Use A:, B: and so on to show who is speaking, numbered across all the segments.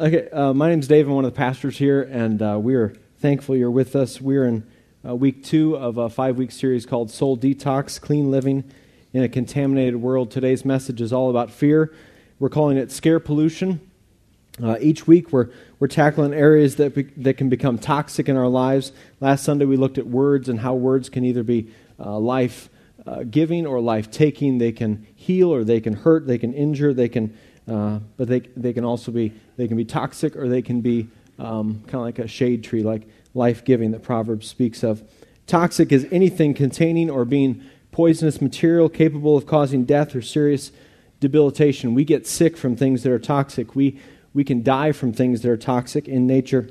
A: Okay, uh, my name's Dave. I'm one of the pastors here, and uh, we are thankful you're with us. We're in uh, week two of a five week series called Soul Detox Clean Living in a Contaminated World. Today's message is all about fear. We're calling it Scare Pollution. Uh, each week, we're, we're tackling areas that, be, that can become toxic in our lives. Last Sunday, we looked at words and how words can either be uh, life uh, giving or life taking. They can heal or they can hurt, they can injure, they can, uh, but they, they can also be, they can be toxic or they can be um, kind of like a shade tree, like life giving that Proverbs speaks of. Toxic is anything containing or being poisonous material capable of causing death or serious debilitation. We get sick from things that are toxic. We, we can die from things that are toxic in nature.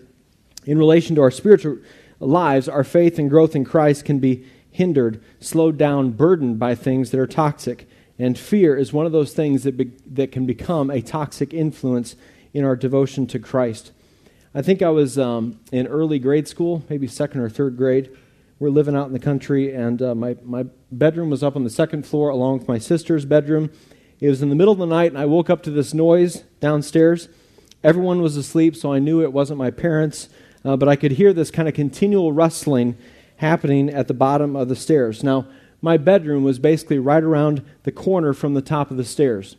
A: In relation to our spiritual lives, our faith and growth in Christ can be hindered, slowed down, burdened by things that are toxic. And fear is one of those things that, be, that can become a toxic influence in our devotion to Christ. I think I was um, in early grade school, maybe second or third grade. We're living out in the country, and uh, my, my bedroom was up on the second floor along with my sister's bedroom. It was in the middle of the night, and I woke up to this noise downstairs. Everyone was asleep, so I knew it wasn't my parents, uh, but I could hear this kind of continual rustling happening at the bottom of the stairs. Now, my bedroom was basically right around the corner from the top of the stairs.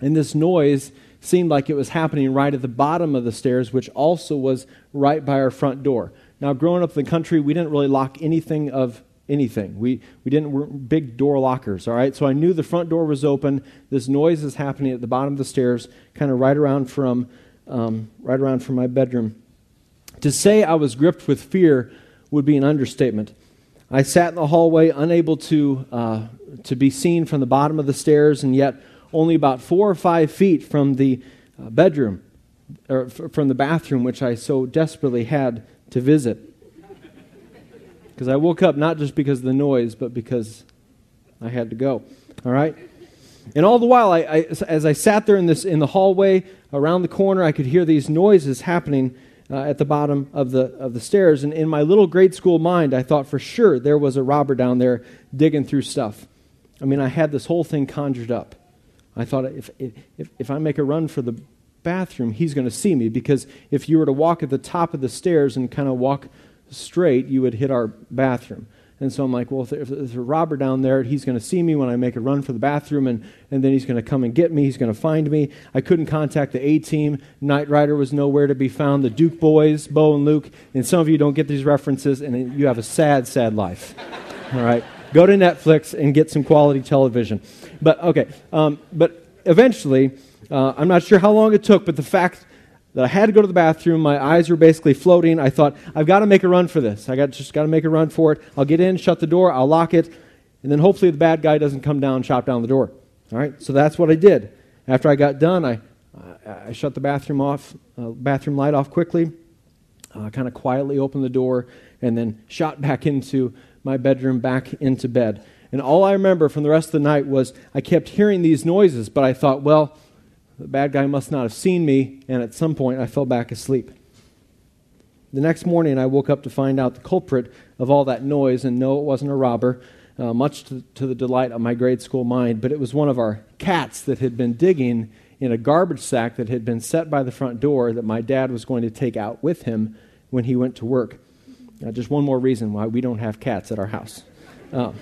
A: And this noise seemed like it was happening right at the bottom of the stairs, which also was right by our front door. Now, growing up in the country, we didn't really lock anything of anything. We, we didn't we're big door lockers, all right? So I knew the front door was open. This noise is happening at the bottom of the stairs, kind of right around from um, right around from my bedroom. To say I was gripped with fear would be an understatement. I sat in the hallway, unable to, uh, to be seen from the bottom of the stairs, and yet only about four or five feet from the uh, bedroom, or f- from the bathroom, which I so desperately had to visit. Because I woke up not just because of the noise, but because I had to go. All right? And all the while, I, I, as I sat there in, this, in the hallway around the corner, I could hear these noises happening uh, at the bottom of the, of the stairs. And in my little grade school mind, I thought for sure there was a robber down there digging through stuff. I mean, I had this whole thing conjured up. I thought if, if, if I make a run for the bathroom, he's going to see me because if you were to walk at the top of the stairs and kind of walk straight, you would hit our bathroom. And so I'm like, well, if there's a robber down there, he's going to see me when I make a run for the bathroom, and, and then he's going to come and get me. He's going to find me. I couldn't contact the A team. Knight Rider was nowhere to be found. The Duke boys, Bo and Luke, and some of you don't get these references, and you have a sad, sad life. All right? Go to Netflix and get some quality television. But, okay, um, but eventually, uh, I'm not sure how long it took, but the fact that I had to go to the bathroom. My eyes were basically floating. I thought, I've got to make a run for this. I got just got to make a run for it. I'll get in, shut the door, I'll lock it, and then hopefully the bad guy doesn't come down and chop down the door. All right, so that's what I did. After I got done, I, I, shut the bathroom off, uh, bathroom light off quickly, uh, kind of quietly opened the door, and then shot back into my bedroom, back into bed. And all I remember from the rest of the night was I kept hearing these noises, but I thought, well, the bad guy must not have seen me, and at some point I fell back asleep. The next morning I woke up to find out the culprit of all that noise, and no, it wasn't a robber, uh, much to, to the delight of my grade school mind, but it was one of our cats that had been digging in a garbage sack that had been set by the front door that my dad was going to take out with him when he went to work. Uh, just one more reason why we don't have cats at our house. Uh,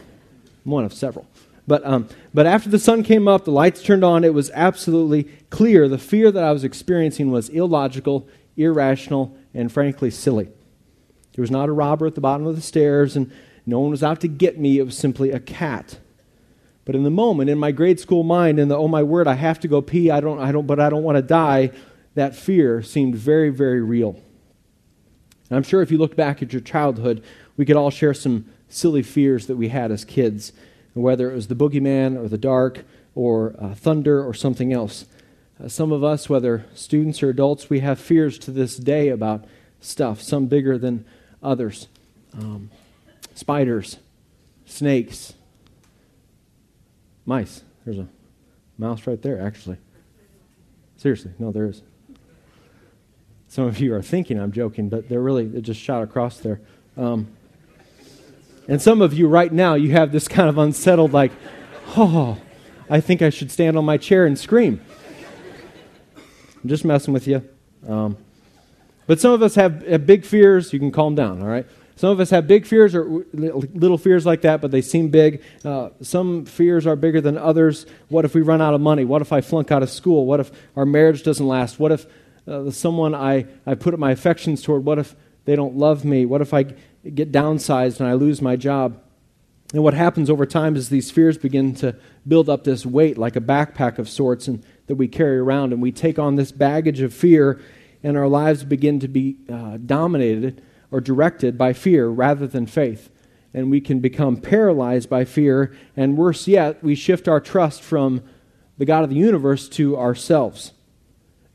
A: one of several. But, um, but after the sun came up, the lights turned on, it was absolutely clear. The fear that I was experiencing was illogical, irrational, and frankly silly. There was not a robber at the bottom of the stairs, and no one was out to get me. It was simply a cat. But in the moment, in my grade school mind, in the oh my word, I have to go pee, I don't, I don't, but I don't want to die, that fear seemed very, very real. And I'm sure if you look back at your childhood, we could all share some silly fears that we had as kids whether it was the boogeyman or the dark or uh, thunder or something else. Uh, some of us, whether students or adults, we have fears to this day about stuff, some bigger than others. Um, spiders, snakes, mice. There's a mouse right there, actually. Seriously, no, there is. Some of you are thinking I'm joking, but they're really, it just shot across there. Um, and some of you right now, you have this kind of unsettled, like, oh, I think I should stand on my chair and scream. I'm just messing with you. Um, but some of us have, have big fears. You can calm down, all right? Some of us have big fears or little fears like that, but they seem big. Uh, some fears are bigger than others. What if we run out of money? What if I flunk out of school? What if our marriage doesn't last? What if uh, someone I, I put my affections toward, what if they don't love me? What if I get downsized and I lose my job? And what happens over time is these fears begin to build up this weight like a backpack of sorts and that we carry around, and we take on this baggage of fear, and our lives begin to be uh, dominated or directed by fear rather than faith. And we can become paralyzed by fear, and worse yet, we shift our trust from the God of the universe to ourselves.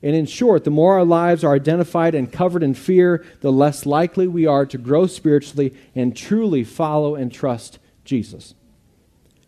A: And in short, the more our lives are identified and covered in fear, the less likely we are to grow spiritually and truly follow and trust Jesus.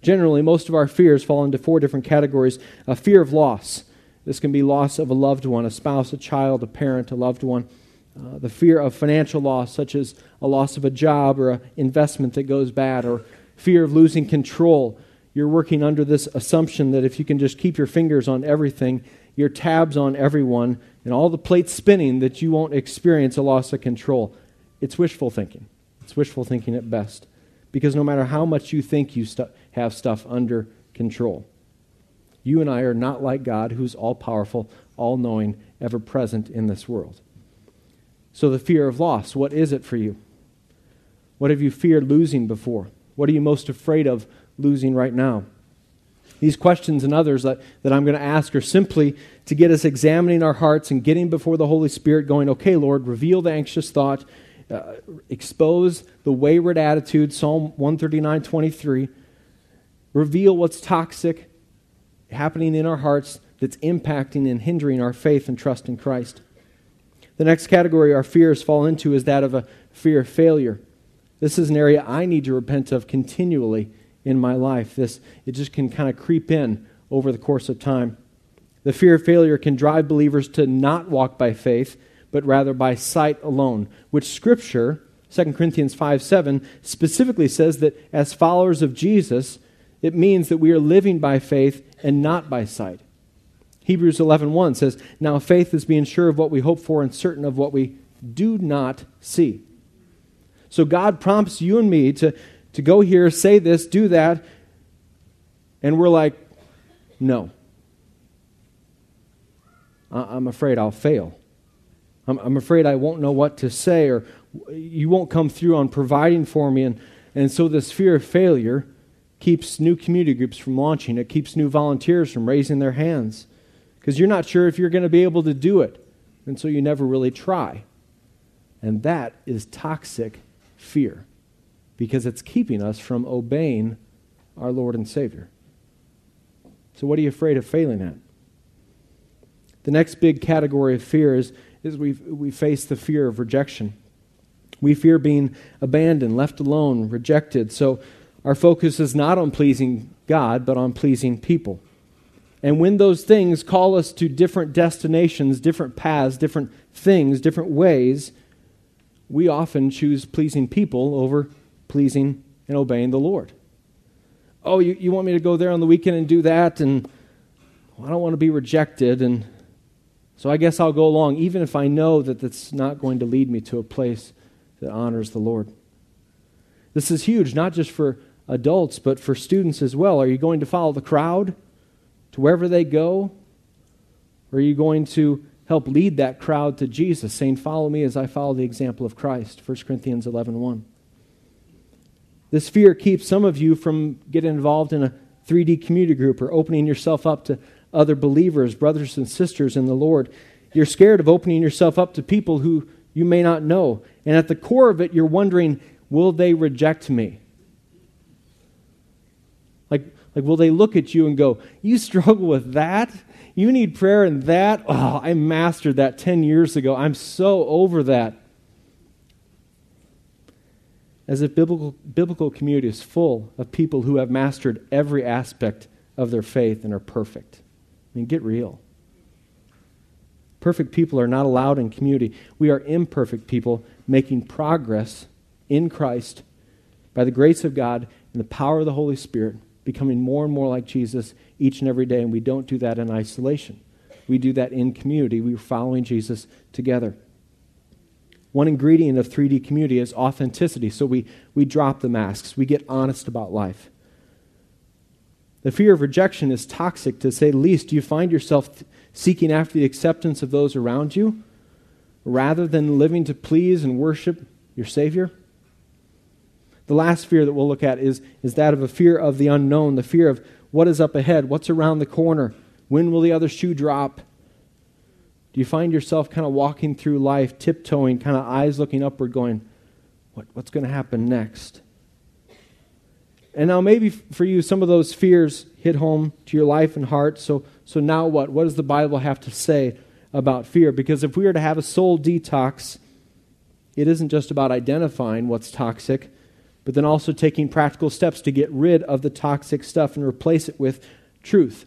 A: Generally, most of our fears fall into four different categories a fear of loss. This can be loss of a loved one, a spouse, a child, a parent, a loved one. Uh, the fear of financial loss, such as a loss of a job or an investment that goes bad, or fear of losing control. You're working under this assumption that if you can just keep your fingers on everything, your tabs on everyone, and all the plates spinning, that you won't experience a loss of control. It's wishful thinking. It's wishful thinking at best. Because no matter how much you think you stu- have stuff under control, you and I are not like God, who's all powerful, all knowing, ever present in this world. So, the fear of loss, what is it for you? What have you feared losing before? What are you most afraid of losing right now? These questions and others that, that I'm going to ask are simply to get us examining our hearts and getting before the Holy Spirit, going, okay, Lord, reveal the anxious thought, uh, expose the wayward attitude, Psalm 139 23. Reveal what's toxic happening in our hearts that's impacting and hindering our faith and trust in Christ. The next category our fears fall into is that of a fear of failure. This is an area I need to repent of continually in my life. This it just can kind of creep in over the course of time. The fear of failure can drive believers to not walk by faith, but rather by sight alone, which scripture, 2 Corinthians 5 7, specifically says that as followers of Jesus, it means that we are living by faith and not by sight. Hebrews 11:1 says, "Now faith is being sure of what we hope for and certain of what we do not see." So God prompts you and me to, to go here, say this, do that, and we're like, no. I'm afraid I'll fail. I'm, I'm afraid I won't know what to say, or you won't come through on providing for me. And, and so, this fear of failure keeps new community groups from launching, it keeps new volunteers from raising their hands because you're not sure if you're going to be able to do it. And so you never really try. And that is toxic fear because it's keeping us from obeying our Lord and Savior. So, what are you afraid of failing at? The next big category of fear is, is we, we face the fear of rejection. We fear being abandoned, left alone, rejected. So, our focus is not on pleasing God, but on pleasing people. And when those things call us to different destinations, different paths, different things, different ways, we often choose pleasing people over pleasing and obeying the Lord. Oh, you, you want me to go there on the weekend and do that? And well, I don't want to be rejected. And so I guess I'll go along, even if I know that that's not going to lead me to a place that honors the Lord. This is huge, not just for adults, but for students as well. Are you going to follow the crowd? to wherever they go? Or are you going to help lead that crowd to Jesus, saying, Follow me as I follow the example of Christ? 1 Corinthians 11 1. This fear keeps some of you from getting involved in a 3D community group or opening yourself up to other believers, brothers and sisters in the Lord. You're scared of opening yourself up to people who you may not know. And at the core of it, you're wondering, will they reject me? Like, like will they look at you and go, You struggle with that? You need prayer in that? Oh, I mastered that 10 years ago. I'm so over that. As if biblical, biblical community is full of people who have mastered every aspect of their faith and are perfect. I mean, get real. Perfect people are not allowed in community. We are imperfect people making progress in Christ by the grace of God and the power of the Holy Spirit becoming more and more like Jesus each and every day, and we don't do that in isolation. we do that in community. We're following Jesus together. One ingredient of 3D community is authenticity. So we, we drop the masks, we get honest about life. The fear of rejection is toxic, to say least. Do you find yourself seeking after the acceptance of those around you rather than living to please and worship your Savior? The last fear that we'll look at is, is that of a fear of the unknown, the fear of what is up ahead, what's around the corner, when will the other shoe drop? Do you find yourself kind of walking through life, tiptoeing, kind of eyes looking upward, going, what, what's going to happen next? And now, maybe for you, some of those fears hit home to your life and heart. So, so now what? What does the Bible have to say about fear? Because if we are to have a soul detox, it isn't just about identifying what's toxic, but then also taking practical steps to get rid of the toxic stuff and replace it with truth.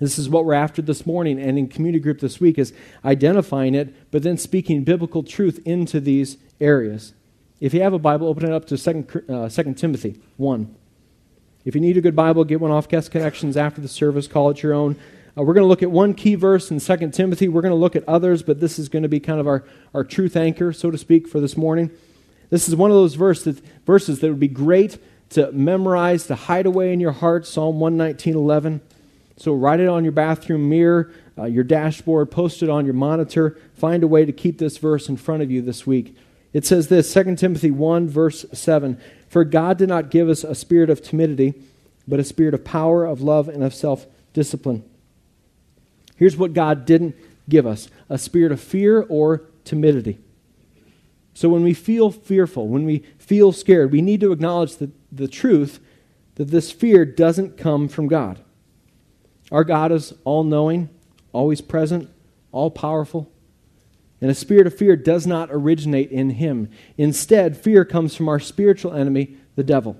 A: This is what we're after this morning and in community group this week is identifying it, but then speaking biblical truth into these areas. If you have a Bible, open it up to 2, uh, 2 Timothy 1. If you need a good Bible, get one off Guest Connections after the service, call it your own. Uh, we're going to look at one key verse in 2 Timothy. We're going to look at others, but this is going to be kind of our, our truth anchor, so to speak, for this morning. This is one of those verses, verses that would be great to memorize, to hide away in your heart, Psalm 119, 11. So write it on your bathroom mirror, uh, your dashboard, post it on your monitor. Find a way to keep this verse in front of you this week. It says this 2 Timothy 1, verse 7 For God did not give us a spirit of timidity, but a spirit of power, of love, and of self discipline. Here's what God didn't give us a spirit of fear or timidity. So when we feel fearful, when we feel scared, we need to acknowledge the, the truth that this fear doesn't come from God. Our God is all knowing, always present, all powerful. And a spirit of fear does not originate in him. Instead, fear comes from our spiritual enemy, the devil.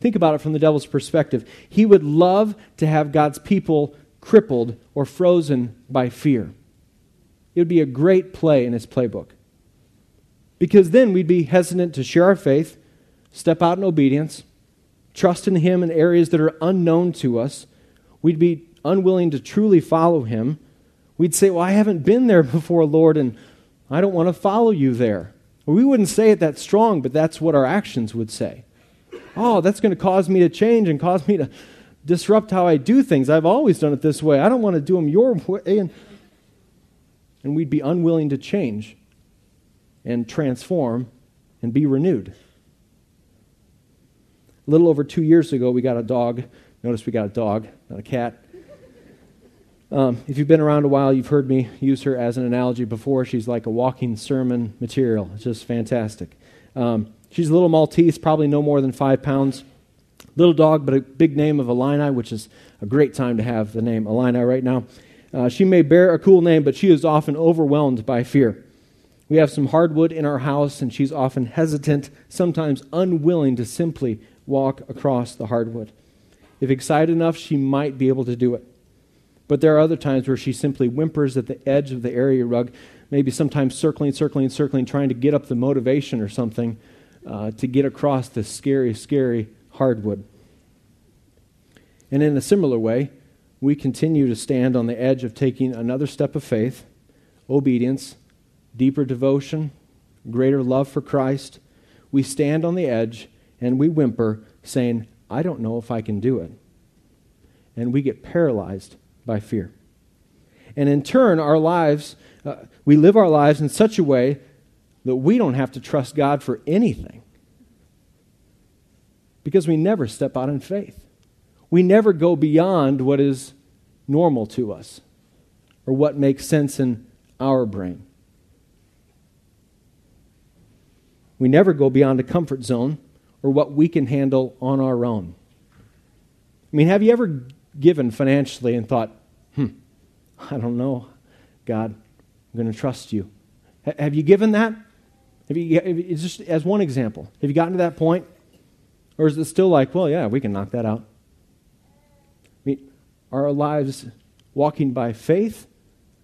A: Think about it from the devil's perspective. He would love to have God's people crippled or frozen by fear. It would be a great play in his playbook. Because then we'd be hesitant to share our faith, step out in obedience, trust in him in areas that are unknown to us, We'd be unwilling to truly follow him. We'd say, Well, I haven't been there before, Lord, and I don't want to follow you there. we wouldn't say it that strong, but that's what our actions would say. Oh, that's going to cause me to change and cause me to disrupt how I do things. I've always done it this way. I don't want to do them your way. And, and we'd be unwilling to change and transform and be renewed. A little over two years ago, we got a dog Notice we got a dog, not a cat. Um, if you've been around a while, you've heard me use her as an analogy before. She's like a walking sermon material. It's just fantastic. Um, she's a little Maltese, probably no more than five pounds. Little dog, but a big name of Illini, which is a great time to have the name Illini right now. Uh, she may bear a cool name, but she is often overwhelmed by fear. We have some hardwood in our house, and she's often hesitant, sometimes unwilling to simply walk across the hardwood. If excited enough, she might be able to do it. But there are other times where she simply whimpers at the edge of the area rug, maybe sometimes circling, circling, circling, trying to get up the motivation or something uh, to get across this scary, scary hardwood. And in a similar way, we continue to stand on the edge of taking another step of faith, obedience, deeper devotion, greater love for Christ. We stand on the edge and we whimper, saying, I don't know if I can do it. And we get paralyzed by fear. And in turn, our lives, uh, we live our lives in such a way that we don't have to trust God for anything. Because we never step out in faith. We never go beyond what is normal to us or what makes sense in our brain. We never go beyond a comfort zone or what we can handle on our own. I mean, have you ever given financially and thought, hmm, I don't know, God, I'm going to trust you? H- have you given that? Have you, have you, just as one example, have you gotten to that point? Or is it still like, well, yeah, we can knock that out? I mean, are our lives walking by faith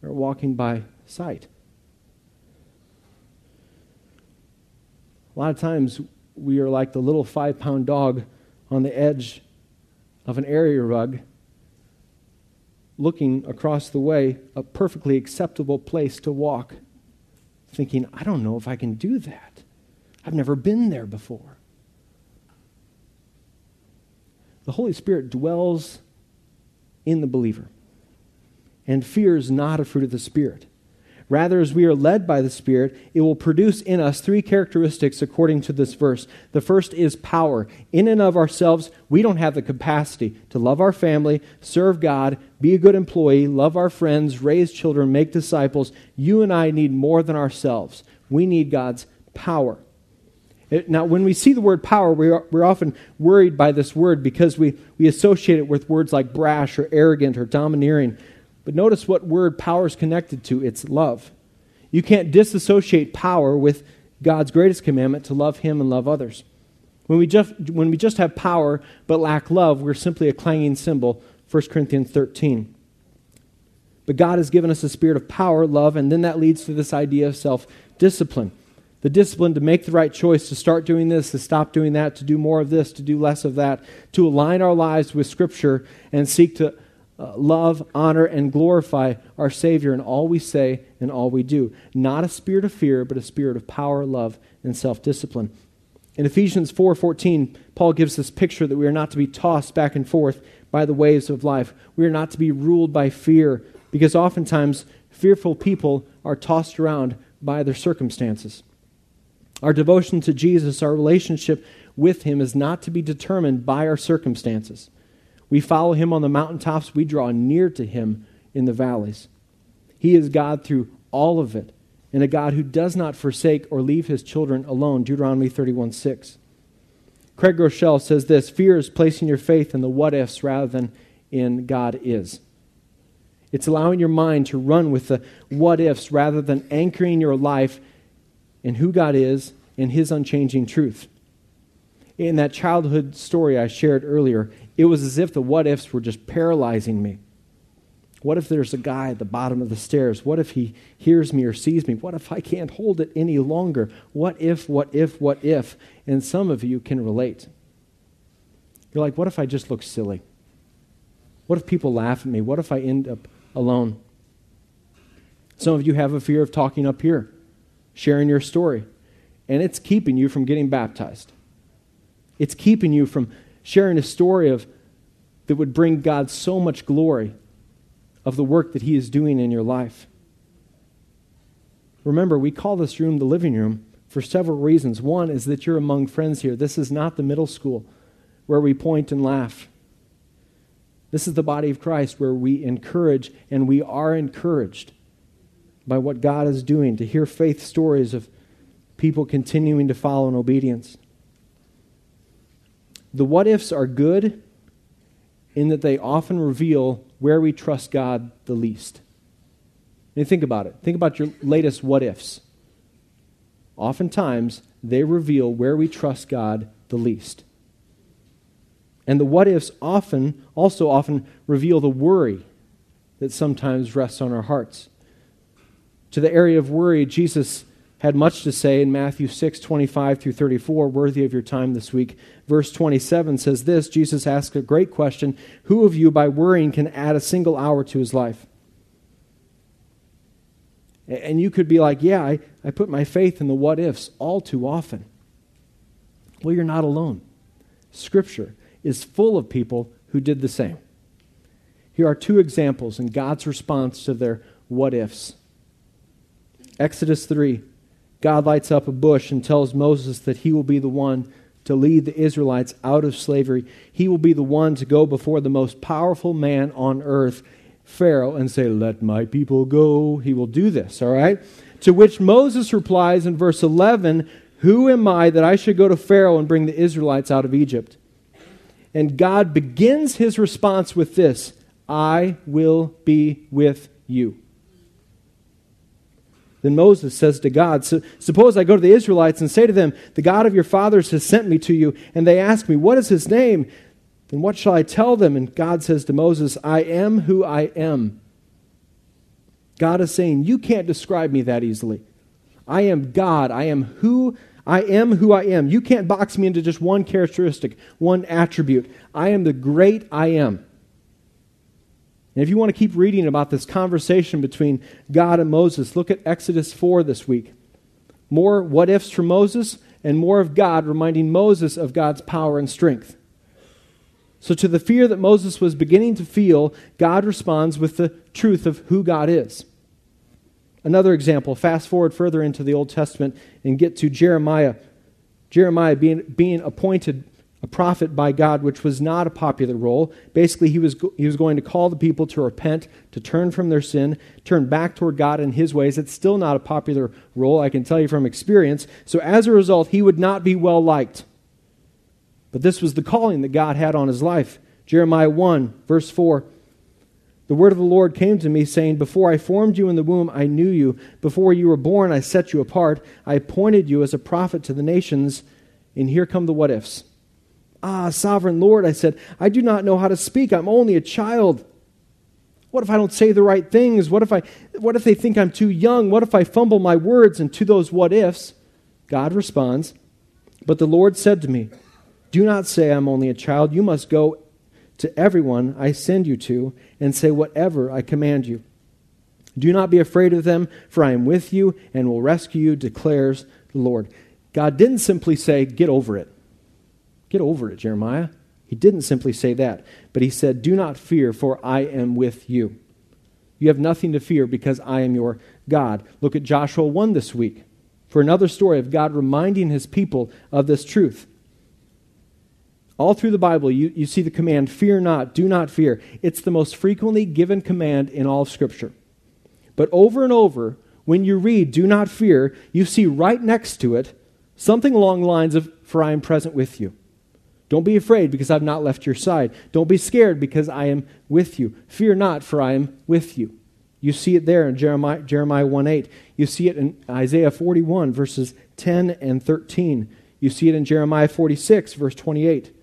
A: or walking by sight? A lot of times we are like the little five pound dog on the edge of an area rug, looking across the way, a perfectly acceptable place to walk, thinking, I don't know if I can do that. I've never been there before. The Holy Spirit dwells in the believer, and fear is not a fruit of the Spirit. Rather, as we are led by the Spirit, it will produce in us three characteristics according to this verse. The first is power. In and of ourselves, we don't have the capacity to love our family, serve God, be a good employee, love our friends, raise children, make disciples. You and I need more than ourselves. We need God's power. Now, when we see the word power, we're, we're often worried by this word because we, we associate it with words like brash or arrogant or domineering. But notice what word power is connected to it's love. You can't disassociate power with God's greatest commandment to love Him and love others. When we just, when we just have power but lack love, we're simply a clanging cymbal. 1 Corinthians 13. But God has given us a spirit of power, love, and then that leads to this idea of self discipline. The discipline to make the right choice, to start doing this, to stop doing that, to do more of this, to do less of that, to align our lives with Scripture and seek to uh, love, honor, and glorify our Savior in all we say and all we do. Not a spirit of fear, but a spirit of power, love, and self discipline. In Ephesians 4:14, Paul gives this picture that we are not to be tossed back and forth by the waves of life. We are not to be ruled by fear, because oftentimes fearful people are tossed around by their circumstances. Our devotion to Jesus, our relationship with him is not to be determined by our circumstances. We follow him on the mountaintops, we draw near to him in the valleys. He is God through all of it, and a God who does not forsake or leave his children alone. Deuteronomy 31 6. Craig Groeschel says this Fear is placing your faith in the what ifs rather than in God is. It's allowing your mind to run with the what ifs rather than anchoring your life in who God is and his unchanging truth. In that childhood story I shared earlier, it was as if the what ifs were just paralyzing me. What if there's a guy at the bottom of the stairs? What if he hears me or sees me? What if I can't hold it any longer? What if, what if, what if? And some of you can relate. You're like, what if I just look silly? What if people laugh at me? What if I end up alone? Some of you have a fear of talking up here, sharing your story, and it's keeping you from getting baptized. It's keeping you from sharing a story of that would bring God so much glory of the work that He is doing in your life. Remember, we call this room the living room for several reasons. One is that you're among friends here. This is not the middle school where we point and laugh. This is the body of Christ where we encourage and we are encouraged by what God is doing to hear faith stories of people continuing to follow in obedience. The what ifs are good in that they often reveal where we trust God the least. And think about it. Think about your latest what ifs. Oftentimes, they reveal where we trust God the least. And the what ifs often, also often reveal the worry that sometimes rests on our hearts. To the area of worry, Jesus had much to say in Matthew 6, 25 through 34, worthy of your time this week. Verse 27 says this Jesus asked a great question Who of you, by worrying, can add a single hour to his life? And you could be like, Yeah, I, I put my faith in the what ifs all too often. Well, you're not alone. Scripture is full of people who did the same. Here are two examples in God's response to their what ifs. Exodus 3, God lights up a bush and tells Moses that he will be the one to lead the Israelites out of slavery. He will be the one to go before the most powerful man on earth, Pharaoh, and say, Let my people go. He will do this, all right? To which Moses replies in verse 11, Who am I that I should go to Pharaoh and bring the Israelites out of Egypt? And God begins his response with this I will be with you. Then Moses says to God, Suppose I go to the Israelites and say to them, The God of your fathers has sent me to you, and they ask me, What is his name? Then what shall I tell them? And God says to Moses, I am who I am. God is saying, You can't describe me that easily. I am God. I am who I am who I am. You can't box me into just one characteristic, one attribute. I am the great I am. And if you want to keep reading about this conversation between God and Moses, look at Exodus 4 this week. More what ifs from Moses and more of God reminding Moses of God's power and strength. So, to the fear that Moses was beginning to feel, God responds with the truth of who God is. Another example, fast forward further into the Old Testament and get to Jeremiah. Jeremiah being, being appointed a prophet by God, which was not a popular role. Basically, he was, he was going to call the people to repent, to turn from their sin, turn back toward God and his ways. It's still not a popular role, I can tell you from experience. So, as a result, he would not be well liked. But this was the calling that God had on his life. Jeremiah 1, verse 4. The word of the Lord came to me, saying, Before I formed you in the womb, I knew you. Before you were born, I set you apart. I appointed you as a prophet to the nations. And here come the what ifs. Ah, sovereign Lord, I said, I do not know how to speak. I'm only a child. What if I don't say the right things? What if, I, what if they think I'm too young? What if I fumble my words? And to those what ifs, God responds, But the Lord said to me, Do not say I'm only a child. You must go to everyone I send you to and say whatever I command you. Do not be afraid of them, for I am with you and will rescue you, declares the Lord. God didn't simply say, Get over it. Get over it, Jeremiah. He didn't simply say that, but he said, Do not fear, for I am with you. You have nothing to fear because I am your God. Look at Joshua 1 this week for another story of God reminding his people of this truth. All through the Bible, you, you see the command, fear not, do not fear. It's the most frequently given command in all of Scripture. But over and over, when you read, do not fear, you see right next to it something along the lines of, for I am present with you. Don't be afraid because I've not left your side. Don't be scared because I am with you. Fear not, for I am with you. You see it there in Jeremiah, Jeremiah 1 8. You see it in Isaiah 41, verses 10 and 13. You see it in Jeremiah 46, verse 28.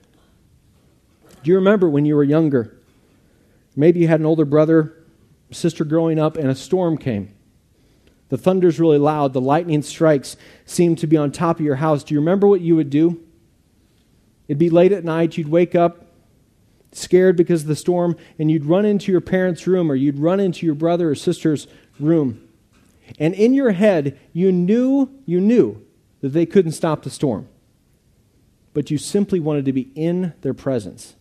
A: Do you remember when you were younger? Maybe you had an older brother, sister growing up, and a storm came. The thunder's really loud. The lightning strikes seem to be on top of your house. Do you remember what you would do? It'd be late at night. You'd wake up scared because of the storm, and you'd run into your parents' room or you'd run into your brother or sister's room. And in your head, you knew, you knew that they couldn't stop the storm. But you simply wanted to be in their presence.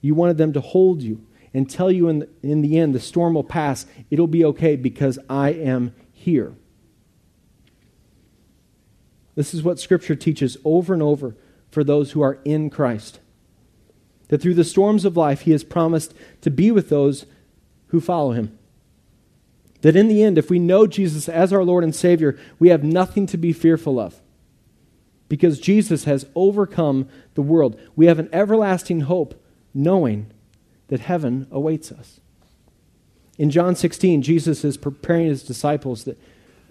A: You wanted them to hold you and tell you in the, in the end the storm will pass. It'll be okay because I am here. This is what Scripture teaches over and over for those who are in Christ. That through the storms of life, He has promised to be with those who follow Him. That in the end, if we know Jesus as our Lord and Savior, we have nothing to be fearful of. Because Jesus has overcome the world. We have an everlasting hope, knowing that heaven awaits us. In John 16, Jesus is preparing his disciples that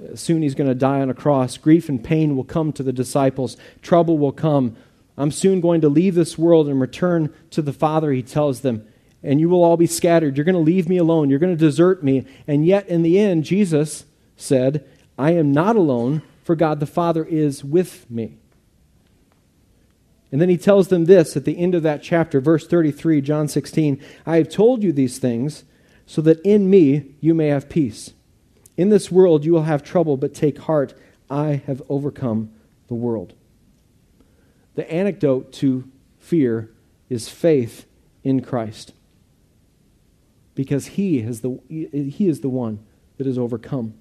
A: uh, soon he's going to die on a cross. Grief and pain will come to the disciples, trouble will come. I'm soon going to leave this world and return to the Father, he tells them. And you will all be scattered. You're going to leave me alone. You're going to desert me. And yet, in the end, Jesus said, I am not alone, for God the Father is with me. And then he tells them this at the end of that chapter, verse 33, John 16 I have told you these things so that in me you may have peace. In this world you will have trouble, but take heart. I have overcome the world. The antidote to fear is faith in Christ. Because he is the, he is the one that has overcome.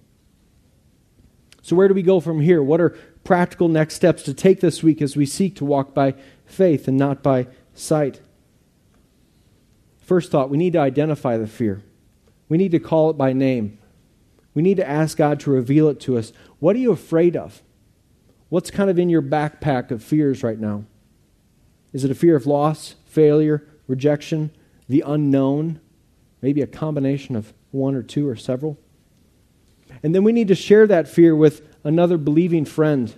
A: So, where do we go from here? What are practical next steps to take this week as we seek to walk by faith and not by sight? First thought, we need to identify the fear. We need to call it by name. We need to ask God to reveal it to us. What are you afraid of? What's kind of in your backpack of fears right now? Is it a fear of loss, failure, rejection, the unknown? Maybe a combination of one or two or several? And then we need to share that fear with another believing friend,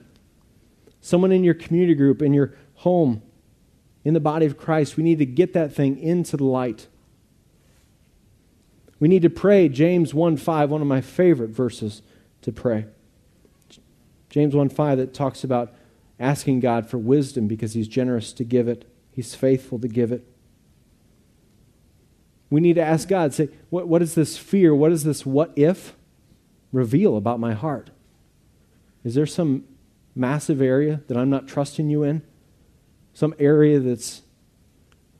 A: someone in your community group, in your home, in the body of Christ. We need to get that thing into the light. We need to pray James 1 5, one of my favorite verses to pray. James 1 5 that talks about asking God for wisdom because He's generous to give it, He's faithful to give it. We need to ask God, say, what, what is this fear? What is this what if reveal about my heart? Is there some massive area that I'm not trusting you in? Some area that's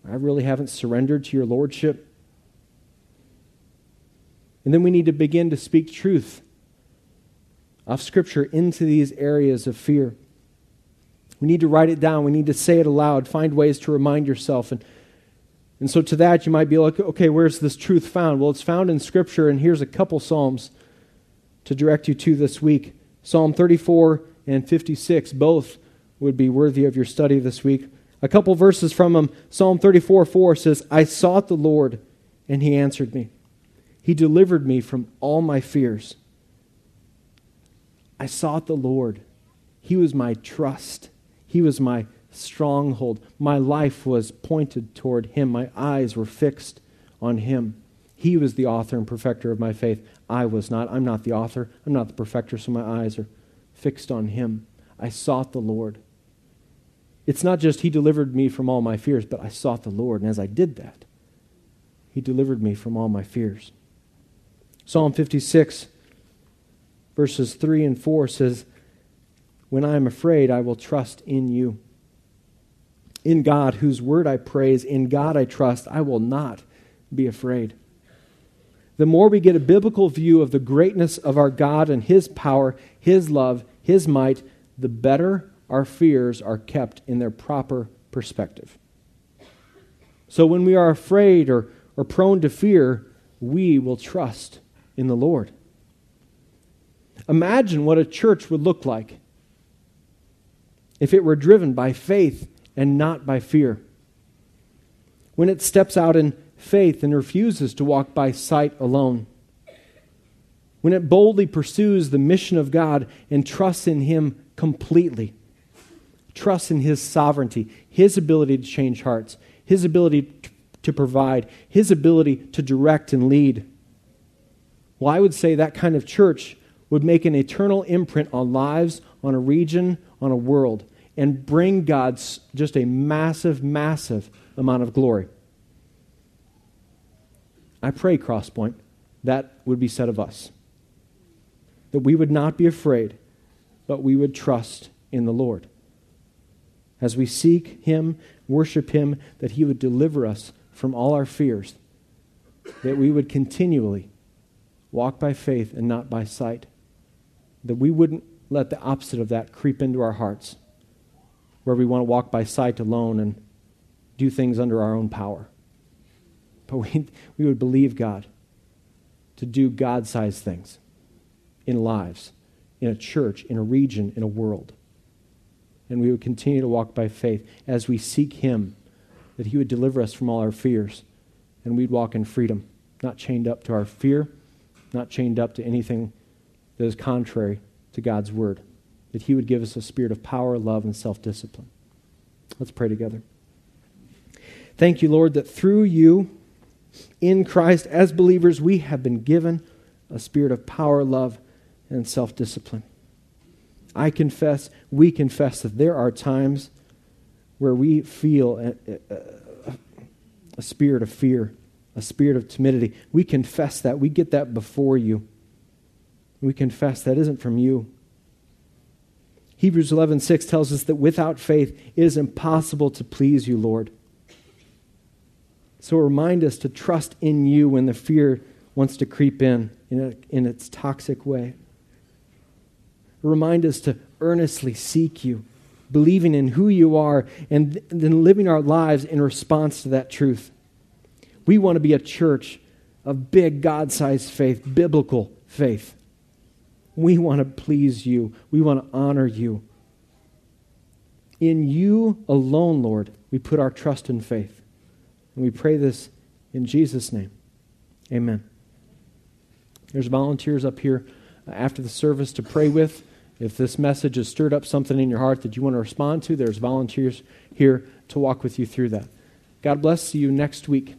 A: I really haven't surrendered to your lordship? And then we need to begin to speak truth of Scripture into these areas of fear. We need to write it down. We need to say it aloud. Find ways to remind yourself. And, and so, to that, you might be like, okay, where's this truth found? Well, it's found in Scripture, and here's a couple Psalms to direct you to this week Psalm 34 and 56. Both would be worthy of your study this week. A couple verses from them. Psalm 34 4 says, I sought the Lord, and he answered me. He delivered me from all my fears. I sought the Lord. He was my trust. He was my stronghold. My life was pointed toward Him. My eyes were fixed on Him. He was the author and perfecter of my faith. I was not. I'm not the author. I'm not the perfecter, so my eyes are fixed on Him. I sought the Lord. It's not just He delivered me from all my fears, but I sought the Lord. And as I did that, He delivered me from all my fears. Psalm 56 verses 3 and 4 says, When I am afraid, I will trust in you. In God, whose word I praise, in God I trust, I will not be afraid. The more we get a biblical view of the greatness of our God and His power, His love, His might, the better our fears are kept in their proper perspective. So when we are afraid or, or prone to fear, we will trust in the Lord. Imagine what a church would look like if it were driven by faith and not by fear. When it steps out in faith and refuses to walk by sight alone. When it boldly pursues the mission of God and trusts in Him completely. Trusts in His sovereignty, His ability to change hearts, His ability to provide, His ability to direct and lead. Well, I would say that kind of church would make an eternal imprint on lives, on a region, on a world, and bring God's just a massive, massive amount of glory. I pray, Crosspoint, that would be said of us. That we would not be afraid, but we would trust in the Lord. As we seek Him, worship Him, that He would deliver us from all our fears, that we would continually walk by faith and not by sight that we wouldn't let the opposite of that creep into our hearts, where we want to walk by sight alone and do things under our own power. But we, we would believe God to do God sized things in lives, in a church, in a region, in a world. And we would continue to walk by faith as we seek Him, that He would deliver us from all our fears, and we'd walk in freedom, not chained up to our fear, not chained up to anything that is contrary to God's word, that He would give us a spirit of power, love, and self discipline. Let's pray together. Thank you, Lord, that through you, in Christ, as believers, we have been given a spirit of power, love, and self discipline. I confess, we confess that there are times where we feel a, a, a, spirit of fear, a spirit of timidity. We confess that. We get that before you we confess that isn't from you. Hebrews 11:6 tells us that without faith it is impossible to please you, Lord. So remind us to trust in you when the fear wants to creep in in, a, in its toxic way. Remind us to earnestly seek you, believing in who you are, and then living our lives in response to that truth. We want to be a church of big God sized faith, biblical faith. We want to please you. We want to honor you. In you alone, Lord, we put our trust and faith. And we pray this in Jesus' name. Amen. There's volunteers up here uh, after the service to pray with. If this message has stirred up something in your heart that you want to respond to, there's volunteers here to walk with you through that. God bless. You next week.